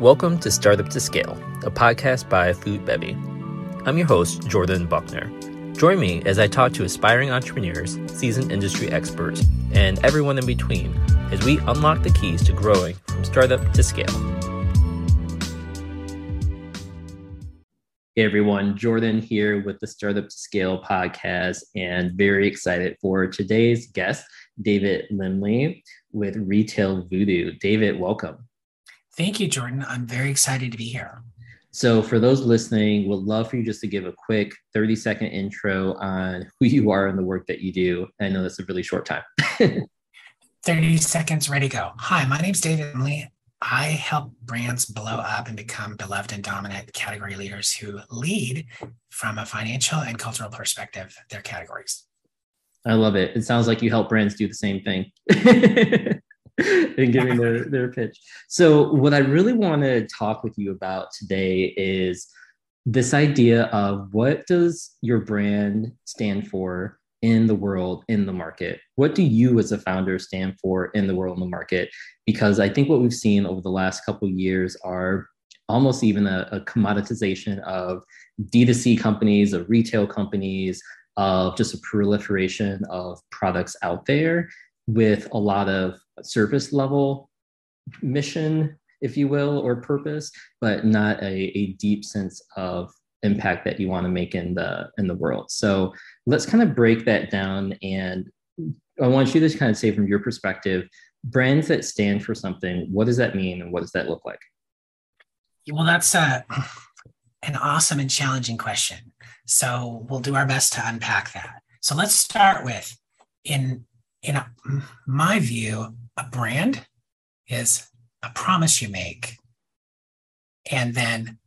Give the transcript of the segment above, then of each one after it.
Welcome to Startup to Scale, a podcast by Food Bevy. I'm your host, Jordan Buckner. Join me as I talk to aspiring entrepreneurs, seasoned industry experts, and everyone in between as we unlock the keys to growing from startup to scale. Hey everyone, Jordan here with the Startup to Scale podcast, and very excited for today's guest, David Lindley with Retail Voodoo. David, welcome. Thank you, Jordan. I'm very excited to be here. So, for those listening, would love for you just to give a quick 30 second intro on who you are and the work that you do. I know that's a really short time. 30 seconds, ready, go. Hi, my name's David Lindley. I help brands blow up and become beloved and dominant category leaders who lead from a financial and cultural perspective their categories. I love it. It sounds like you help brands do the same thing. and giving their, their pitch. So, what I really want to talk with you about today is this idea of what does your brand stand for in the world, in the market? What do you as a founder stand for in the world, in the market? Because I think what we've seen over the last couple years are almost even a, a commoditization of D2C companies, of retail companies, of just a proliferation of products out there with a lot of surface level mission, if you will, or purpose, but not a, a deep sense of impact that you want to make in the in the world. So let's kind of break that down and I want you to kind of say from your perspective, brands that stand for something, what does that mean and what does that look like? Well, that's a, an awesome and challenging question. So we'll do our best to unpack that. So let's start with in in a, my view, a brand is a promise you make. And then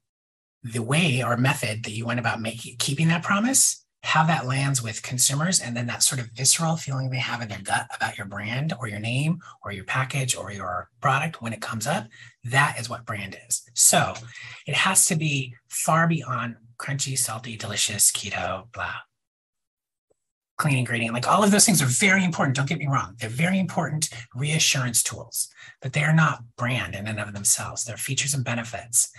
the way or method that you went about making keeping that promise, how that lands with consumers, and then that sort of visceral feeling they have in their gut about your brand or your name or your package or your product when it comes up, that is what brand is. So it has to be far beyond crunchy, salty, delicious, keto, blah clean ingredient, like all of those things are very important. Don't get me wrong. They're very important reassurance tools, but they are not brand in and of themselves. They're features and benefits.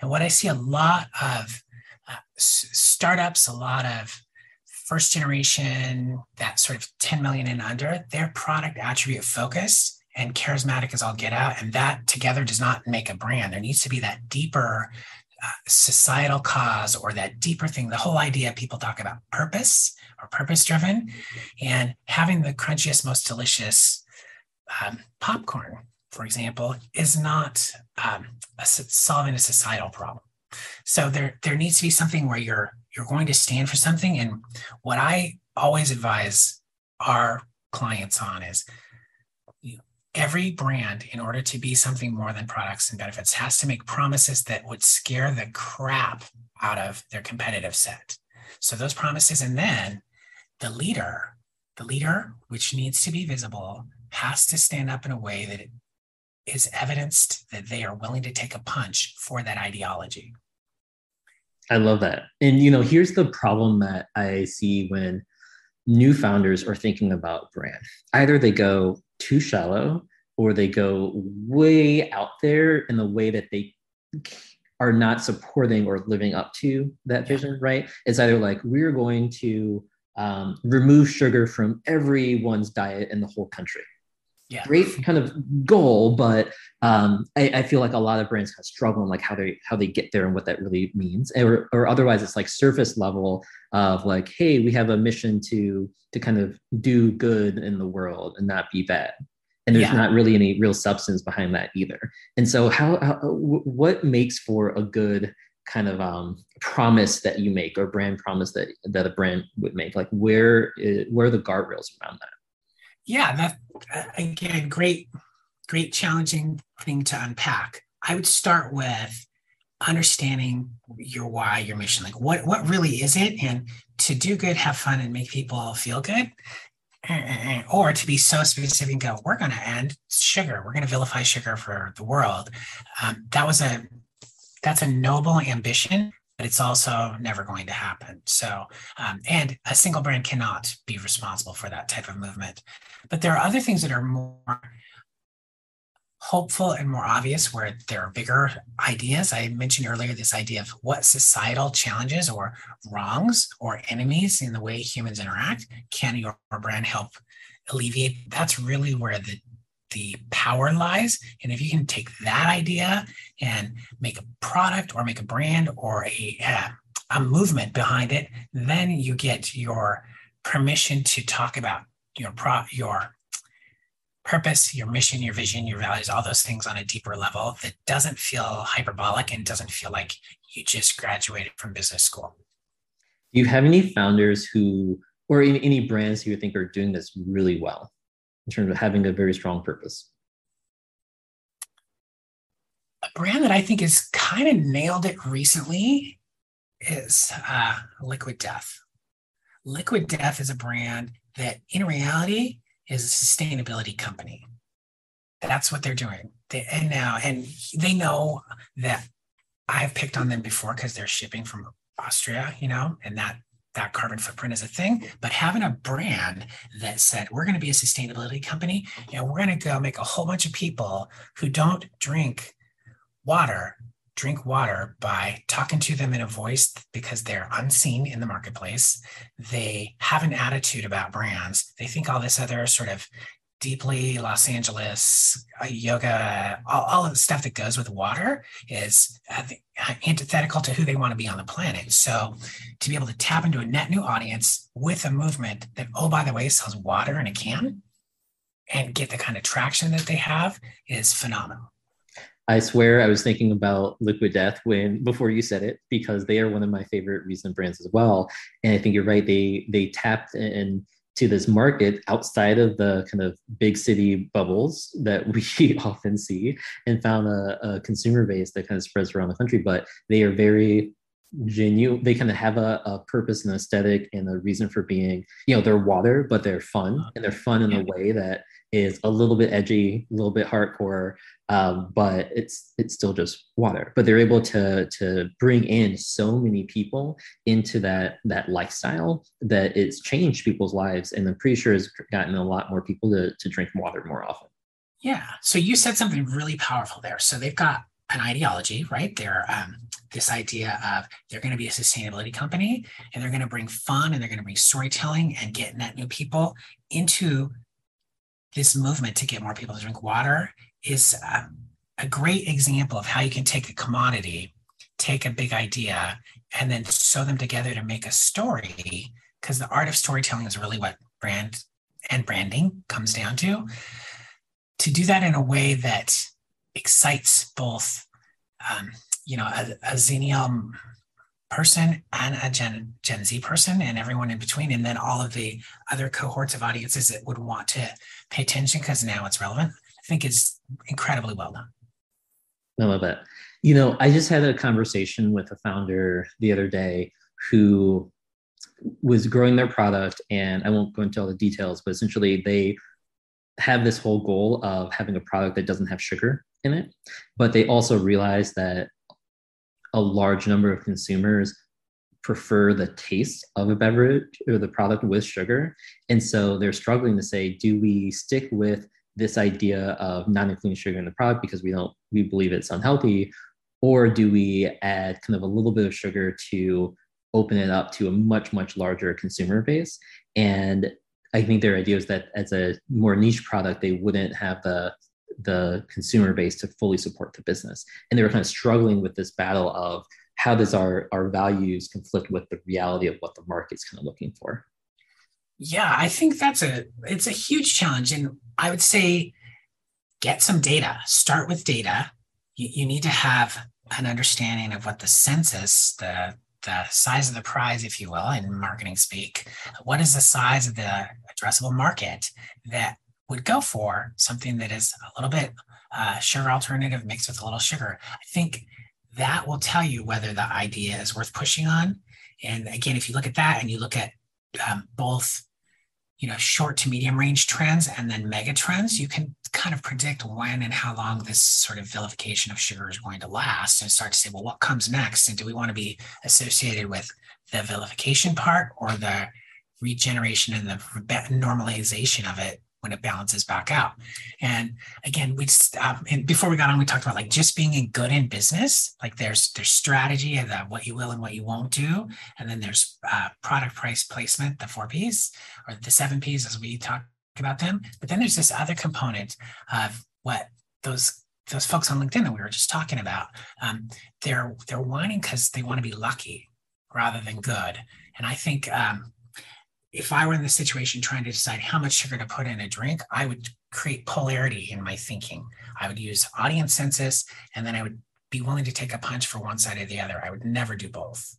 And what I see a lot of uh, startups, a lot of first generation, that sort of 10 million and under, their product attribute focus and charismatic as all get out. And that together does not make a brand. There needs to be that deeper societal cause or that deeper thing. The whole idea people talk about purpose or purpose driven, and having the crunchiest, most delicious um, popcorn, for example, is not um, a, solving a societal problem. So there, there needs to be something where you're you're going to stand for something. And what I always advise our clients on is every brand, in order to be something more than products and benefits, has to make promises that would scare the crap out of their competitive set. So those promises, and then the leader, the leader, which needs to be visible, has to stand up in a way that is evidenced that they are willing to take a punch for that ideology. I love that. And you know, here's the problem that I see when new founders are thinking about brand. Either they go too shallow or they go way out there in the way that they are not supporting or living up to that vision, right? It's either like we're going to um, remove sugar from everyone's diet in the whole country. Yeah. Great kind of goal, but um, I, I, feel like a lot of brands kind of struggle in like how they how they get there and what that really means, or, or otherwise it's like surface level of like, hey, we have a mission to to kind of do good in the world and not be bad, and there's yeah. not really any real substance behind that either. And so, how, how what makes for a good kind of um, promise that you make or brand promise that that a brand would make like where is, where are the guardrails around that yeah that again great great challenging thing to unpack. I would start with understanding your why your mission like what what really is it? And to do good have fun and make people feel good or to be so specific and go we're going to end sugar. We're going to vilify sugar for the world. Um, that was a that's a noble ambition but it's also never going to happen. So, um, and a single brand cannot be responsible for that type of movement. But there are other things that are more hopeful and more obvious where there are bigger ideas. I mentioned earlier this idea of what societal challenges or wrongs or enemies in the way humans interact can your brand help alleviate? That's really where the the power lies. And if you can take that idea and make a product or make a brand or a, uh, a movement behind it, then you get your permission to talk about your pro your purpose, your mission, your vision, your values, all those things on a deeper level that doesn't feel hyperbolic and doesn't feel like you just graduated from business school. Do you have any founders who, or any brands who you think are doing this really well in terms of having a very strong purpose? A brand that I think has kind of nailed it recently is uh, Liquid Death. Liquid Death is a brand that, in reality, is a sustainability company. That's what they're doing. They, and now, and they know that I've picked on them before because they're shipping from Austria, you know, and that that carbon footprint is a thing. But having a brand that said we're going to be a sustainability company and we're going to go make a whole bunch of people who don't drink water drink water by talking to them in a voice because they're unseen in the marketplace. They have an attitude about brands. They think all this other sort of deeply Los Angeles uh, yoga, all, all, of the stuff that goes with water is uh, antithetical to who they want to be on the planet. So to be able to tap into a net new audience with a movement that, oh, by the way, sells water in a can and get the kind of traction that they have is phenomenal. I swear I was thinking about Liquid Death when before you said it because they are one of my favorite recent brands as well. And I think you're right. They they tapped into this market outside of the kind of big city bubbles that we often see and found a, a consumer base that kind of spreads around the country. But they are very genuine they kind of have a, a, purpose and aesthetic and a reason for being you know they're water but they're fun. Uh-huh. And they're fun in a way that is a little bit edgy a little bit hardcore um, but it's it's still just water. But they're able to to bring in so many people into that that lifestyle that it's changed people's lives. And i'm pretty sure has gotten a lot more people to, to drink water more often. Yeah. So you said something really powerful there. So they've got an ideology right? They're um, this idea of they're going to be a sustainability company and they're going to bring fun and they're going to bring storytelling and get net new people into this movement to get more people to drink water is a, a great example of how you can take a commodity, take a big idea, and then sew them together to make a story. Because the art of storytelling is really what brand and branding comes down to. To do that in a way that excites both, um, you know, a, a Xennial person and a Gen, Gen Z person and everyone in between, and then all of the other cohorts of audiences that would want to pay attention because now it's relevant, I think is incredibly well done. I love it. You know, I just had a conversation with a founder the other day who was growing their product, and I won't go into all the details, but essentially they have this whole goal of having a product that doesn't have sugar in it, but they also realize that a large number of consumers prefer the taste of a beverage or the product with sugar. And so they're struggling to say, do we stick with this idea of not including sugar in the product because we don't we believe it's unhealthy, or do we add kind of a little bit of sugar to open it up to a much, much larger consumer base? And I think their idea is that as a more niche product, they wouldn't have the the consumer base to fully support the business. And they were kind of struggling with this battle of how does our, our values conflict with the reality of what the market's kind of looking for? Yeah, I think that's a it's a huge challenge. And I would say get some data. Start with data. You, you need to have an understanding of what the census, the the size of the prize, if you will, in marketing speak. What is the size of the addressable market that would go for something that is a little bit uh, sugar alternative mixed with a little sugar. I think that will tell you whether the idea is worth pushing on. And again, if you look at that and you look at um, both, you know, short to medium range trends and then mega trends, you can kind of predict when and how long this sort of vilification of sugar is going to last and start to say, well, what comes next? And do we want to be associated with the vilification part or the regeneration and the normalization of it when it balances back out. And again, we just um, and before we got on, we talked about like just being in good in business. Like there's there's strategy and what you will and what you won't do, and then there's uh, product price placement, the four P's or the seven P's as we talk about them. But then there's this other component of what those those folks on LinkedIn that we were just talking about. Um, they're they're whining because they want to be lucky rather than good. And I think um, if I were in the situation trying to decide how much sugar to put in a drink, I would create polarity in my thinking. I would use audience census, and then I would be willing to take a punch for one side or the other. I would never do both.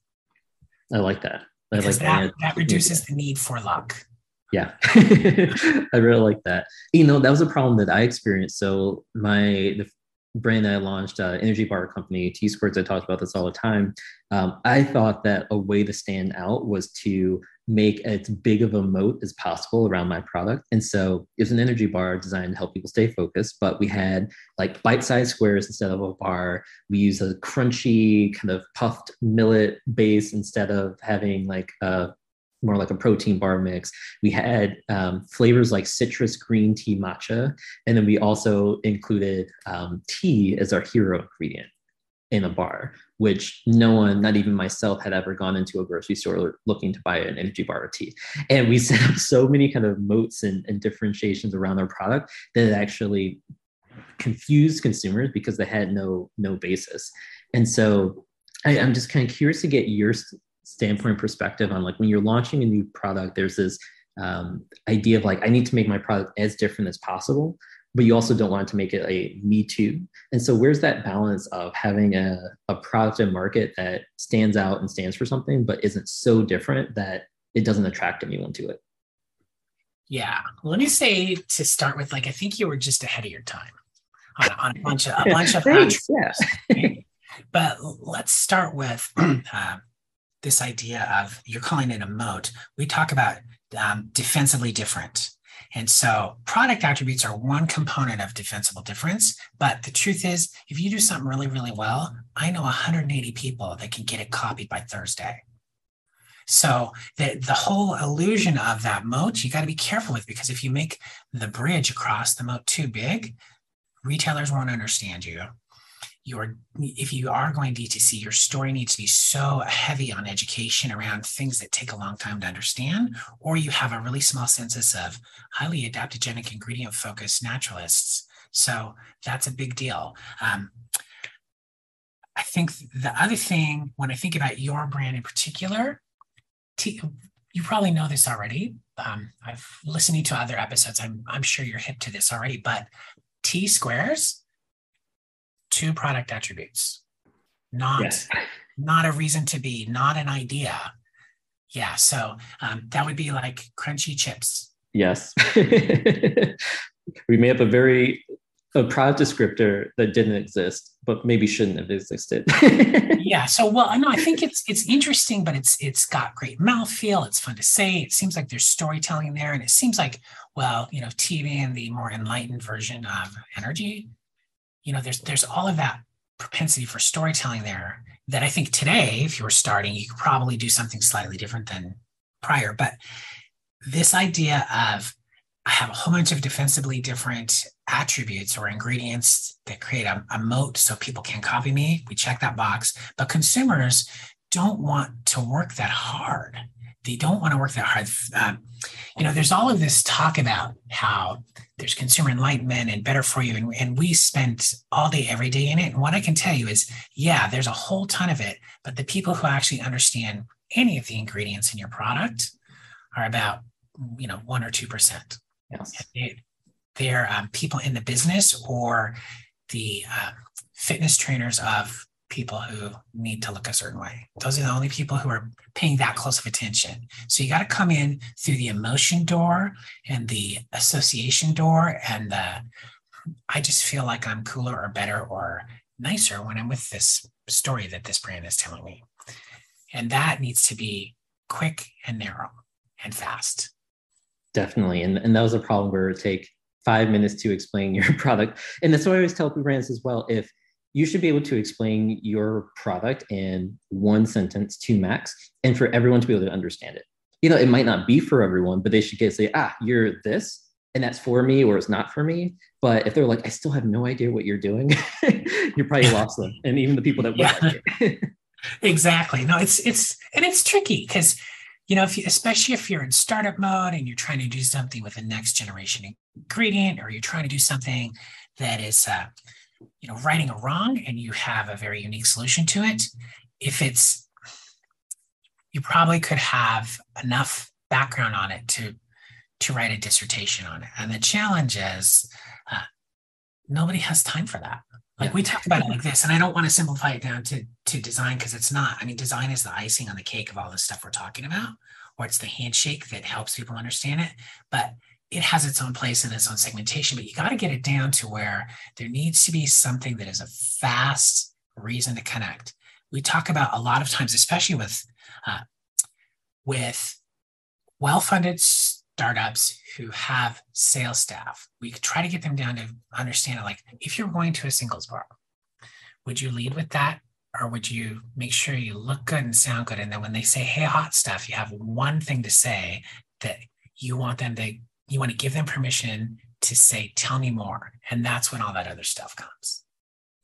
I like that. I because like that, that. that reduces the need for luck. Yeah, I really like that. You know, that was a problem that I experienced. So my the brand that I launched, uh, Energy Bar Company, TeaSquares, I talked about this all the time. Um, I thought that a way to stand out was to make as big of a moat as possible around my product. And so it was an energy bar designed to help people stay focused, but we had like bite-sized squares instead of a bar. We use a crunchy kind of puffed millet base instead of having like a more like a protein bar mix. We had um, flavors like citrus, green tea, matcha, and then we also included um, tea as our hero ingredient in a bar, which no one, not even myself, had ever gone into a grocery store looking to buy an energy bar or tea. And we set up so many kind of moats and, and differentiations around our product that it actually confused consumers because they had no no basis. And so I, I'm just kind of curious to get your standpoint perspective on like when you're launching a new product, there's this um, idea of like I need to make my product as different as possible but you also don't want to make it a me too. And so where's that balance of having a, a product and market that stands out and stands for something, but isn't so different that it doesn't attract anyone to it? Yeah. Let me say to start with, like, I think you were just ahead of your time on, on a bunch of a bunch of Thanks, yes. but let's start with uh, this idea of you're calling it a moat. We talk about um, defensively different. And so product attributes are one component of defensible difference. But the truth is, if you do something really, really well, I know 180 people that can get it copied by Thursday. So the, the whole illusion of that moat, you got to be careful with because if you make the bridge across the moat too big, retailers won't understand you your if you are going DTC, your story needs to be so heavy on education around things that take a long time to understand, or you have a really small census of highly adaptogenic ingredient focused naturalists. So that's a big deal. Um, I think the other thing, when I think about your brand in particular, T, you probably know this already. Um, I've listening to other episodes. I'm, I'm sure you're hip to this already, but TeaSquares two product attributes, not yes. not a reason to be, not an idea. Yeah, so um, that would be like crunchy chips. Yes, we made up a very a product descriptor that didn't exist, but maybe shouldn't have existed. yeah. So, well, I know I think it's it's interesting, but it's it's got great mouthfeel. It's fun to say. It seems like there's storytelling there, and it seems like well, you know, TV and the more enlightened version of energy you know, there's there's all of that propensity for storytelling there that I think today, if you were starting, you could probably do something slightly different than prior. But this idea of I have a whole bunch of defensively different attributes or ingredients that create a, a moat so people can copy me. We check that box. But consumers don't want to work that hard. They don't want to work that hard. Um, you know, there's all of this talk about how there's consumer enlightenment and better for you. And, and we spend all day, every day in it. And what I can tell you is, yeah, there's a whole ton of it, but the people who actually understand any of the ingredients in your product are about, you know, one or 2%. Yes. They, are um, people in the business or the uh, fitness trainers of people who need to look a certain way. Those are the only people who are paying that close of attention. So you got to come in through the emotion door and the association door. And the, I just feel like I'm cooler or better or nicer when I'm with this story that this brand is telling me. And that needs to be quick and narrow and fast. Definitely. And, and that was a problem where it would take five minutes to explain your product. And that's what I always tell brands as well. If you should be able to explain your product in one sentence to max and for everyone to be able to understand it. You know, it might not be for everyone, but they should get say, ah, you're this. and that's for me or it's not for me. But if they're like, I still have no idea what you're doing, you're probably lost them. And even the people that yeah. exactly. No, it's it's and it's tricky because you know, if you, especially if you're in startup mode and you're trying to do something with a next generation ingredient, or you're trying to do something that is, uh, you know, righting a wrong, and you have a very unique solution to it. If it's, you probably could have enough background on it to to write a dissertation on it. And the challenge is, uh, nobody has time for that. Like we talk about it like this, and I don't want to simplify it down to to design because it's not. I mean, design is the icing on the cake of all the stuff we're talking about, or it's the handshake that helps people understand it. But it has its own place and its own segmentation. But you got to get it down to where there needs to be something that is a fast reason to connect. We talk about a lot of times, especially with uh, with well-funded startups who have sales staff. We try to get them down to understand. Like, if you're going to a singles bar, would you lead with that? Or would you make sure you look good and sound good? And then when they say, hey, hot stuff, you have one thing to say that you want them to, you want to give them permission to say, tell me more. And that's when all that other stuff comes.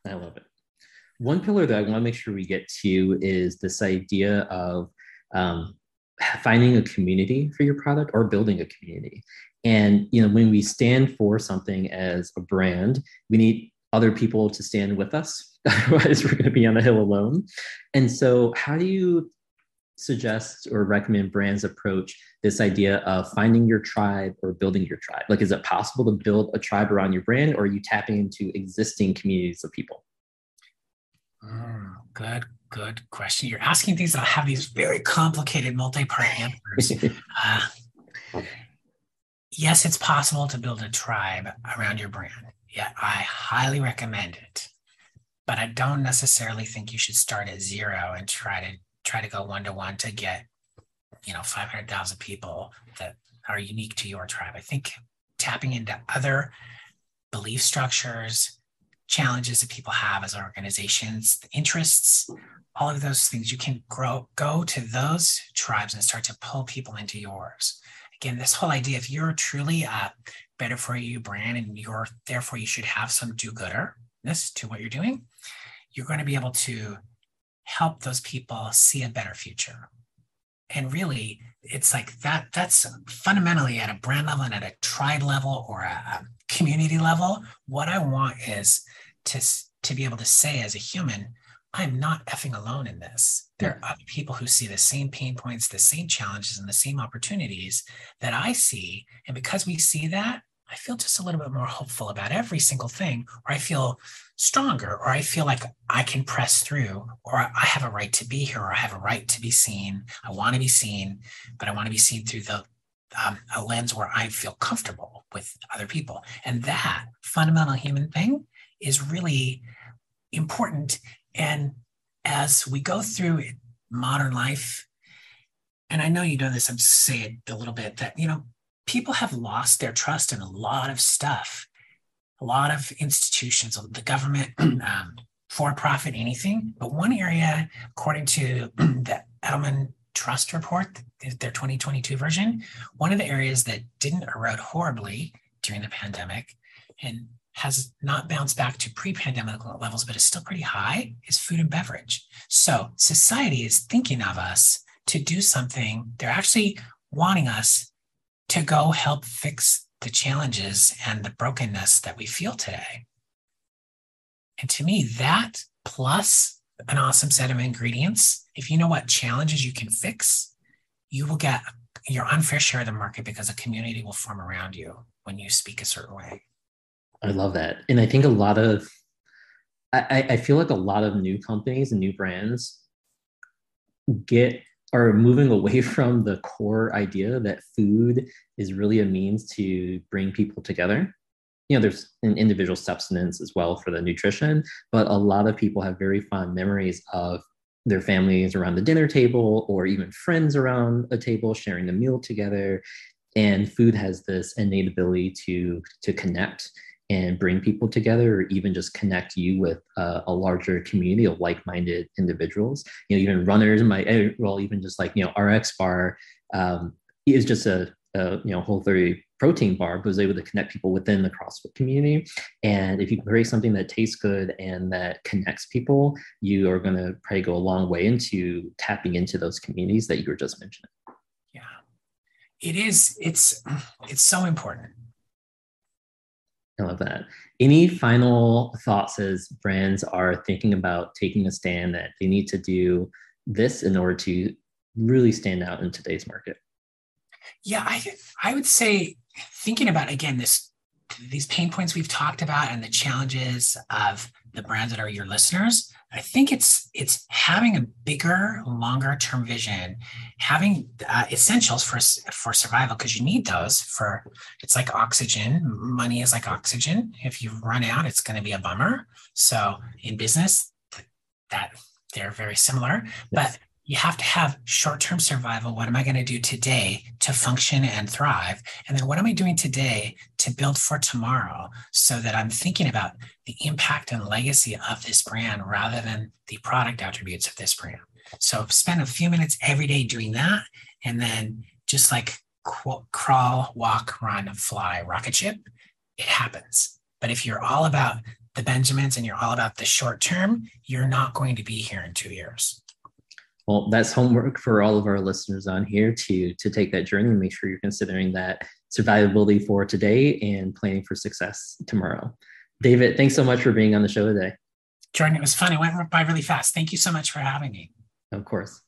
I love it. One pillar that I want to make sure we get to is this idea of um, finding a community for your product or building a community. And you know, when we stand for something as a brand, we need other people to stand with us. Otherwise, we're going to be on a hill alone. And so, how do you suggest or recommend brands approach this idea of finding your tribe or building your tribe? Like, is it possible to build a tribe around your brand, or are you tapping into existing communities of people? Mm, good good question. You're asking things that have these very complicated multi-part answers. uh, yes, it's possible to build a tribe around your brand. Yeah, I highly recommend it. But I don't necessarily think you should start at zero and try to try to go one to one to get, you know, 500,000 people that are unique to your tribe. I think tapping into other belief structures, challenges that people have as organizations, interests, all of those things you can grow go to those tribes and start to pull people into yours again this whole idea if you're truly a better for you brand and you're therefore you should have some do-gooderness to what you're doing you're going to be able to help those people see a better future and really it's like that that's fundamentally at a brand level and at a tribe level or a, a community level what i want is to to be able to say as a human I'm not effing alone in this. There are other people who see the same pain points, the same challenges, and the same opportunities that I see. And because we see that, I feel just a little bit more hopeful about every single thing, or I feel stronger, or I feel like I can press through, or I have a right to be here, or I have a right to be seen. I want to be seen, but I want to be seen through the um, a lens where I feel comfortable with other people. And that fundamental human thing is really important and as we go through modern life, and I know you know this, I'm saying a little bit that, you know, people have lost their trust in a lot of stuff, a lot of institutions, the government, um, for profit, anything. But one area, according to the Edelman Trust Report, their 2022 version, one of the areas that didn't erode horribly during the pandemic and has not bounced back to pre-pandemic levels, but is still pretty high, is food and beverage. So society is thinking of us to do something. They're actually wanting us to go help fix the challenges and the brokenness that we feel today. And to me, that plus an awesome set of ingredients, if you know what challenges you can fix, you will get your unfair share of the market because a community will form around you when you speak a certain way. I love that. And I think a lot of, I, I feel like a lot of new companies and new brands get are moving away from the core idea that food is really a means to bring people together. You know, there's an individual substance as well for the nutrition, but a lot of people have very fond memories of their families around the dinner table or even friends around a table sharing a meal together. And food has this innate ability to, to connect and bring people together or even just connect you with uh, a larger community of like-minded individuals you know even runners might well even just like you know RXBAR um, is just a, a you know whole 30 protein bar, but was able to connect people within the CrossFit community. And if you create something that tastes good and that connects people, you are going to probably go a long way into tapping into those communities that you were just mentioning. Yeah, it is. It's it's so important. I love that. Any final thoughts as brands are thinking about taking a stand that they need to do this in order to really stand out in today's market? Yeah, I I would say thinking about again this these pain points we've talked about and the challenges of the brands that are your listeners i think it's it's having a bigger longer term vision having uh, essentials for for survival because you need those for it's like oxygen. Money is like oxygen. If you run out it's going to be a bummer. So in business that they're very similar. Yes. but you have to have short term survival. What am I going to do today to function and thrive? And then what am I doing today to build for tomorrow so that I'm thinking about the impact and legacy of this brand rather than the product attributes of this brand? So spend a few minutes every day doing that. And then just like crawl, walk, run, fly, rocket ship, it happens. But if you're all about the Benjamins and you're all about the short term, you're not going to be here in two years. Well, that's homework for all of our listeners on here to to take that journey and make sure you're considering that survivability for today and planning for success tomorrow. David, thanks so much for being on the show today. Jordan, it was fun. It went by really fast. Thank you so much for having me. Of course.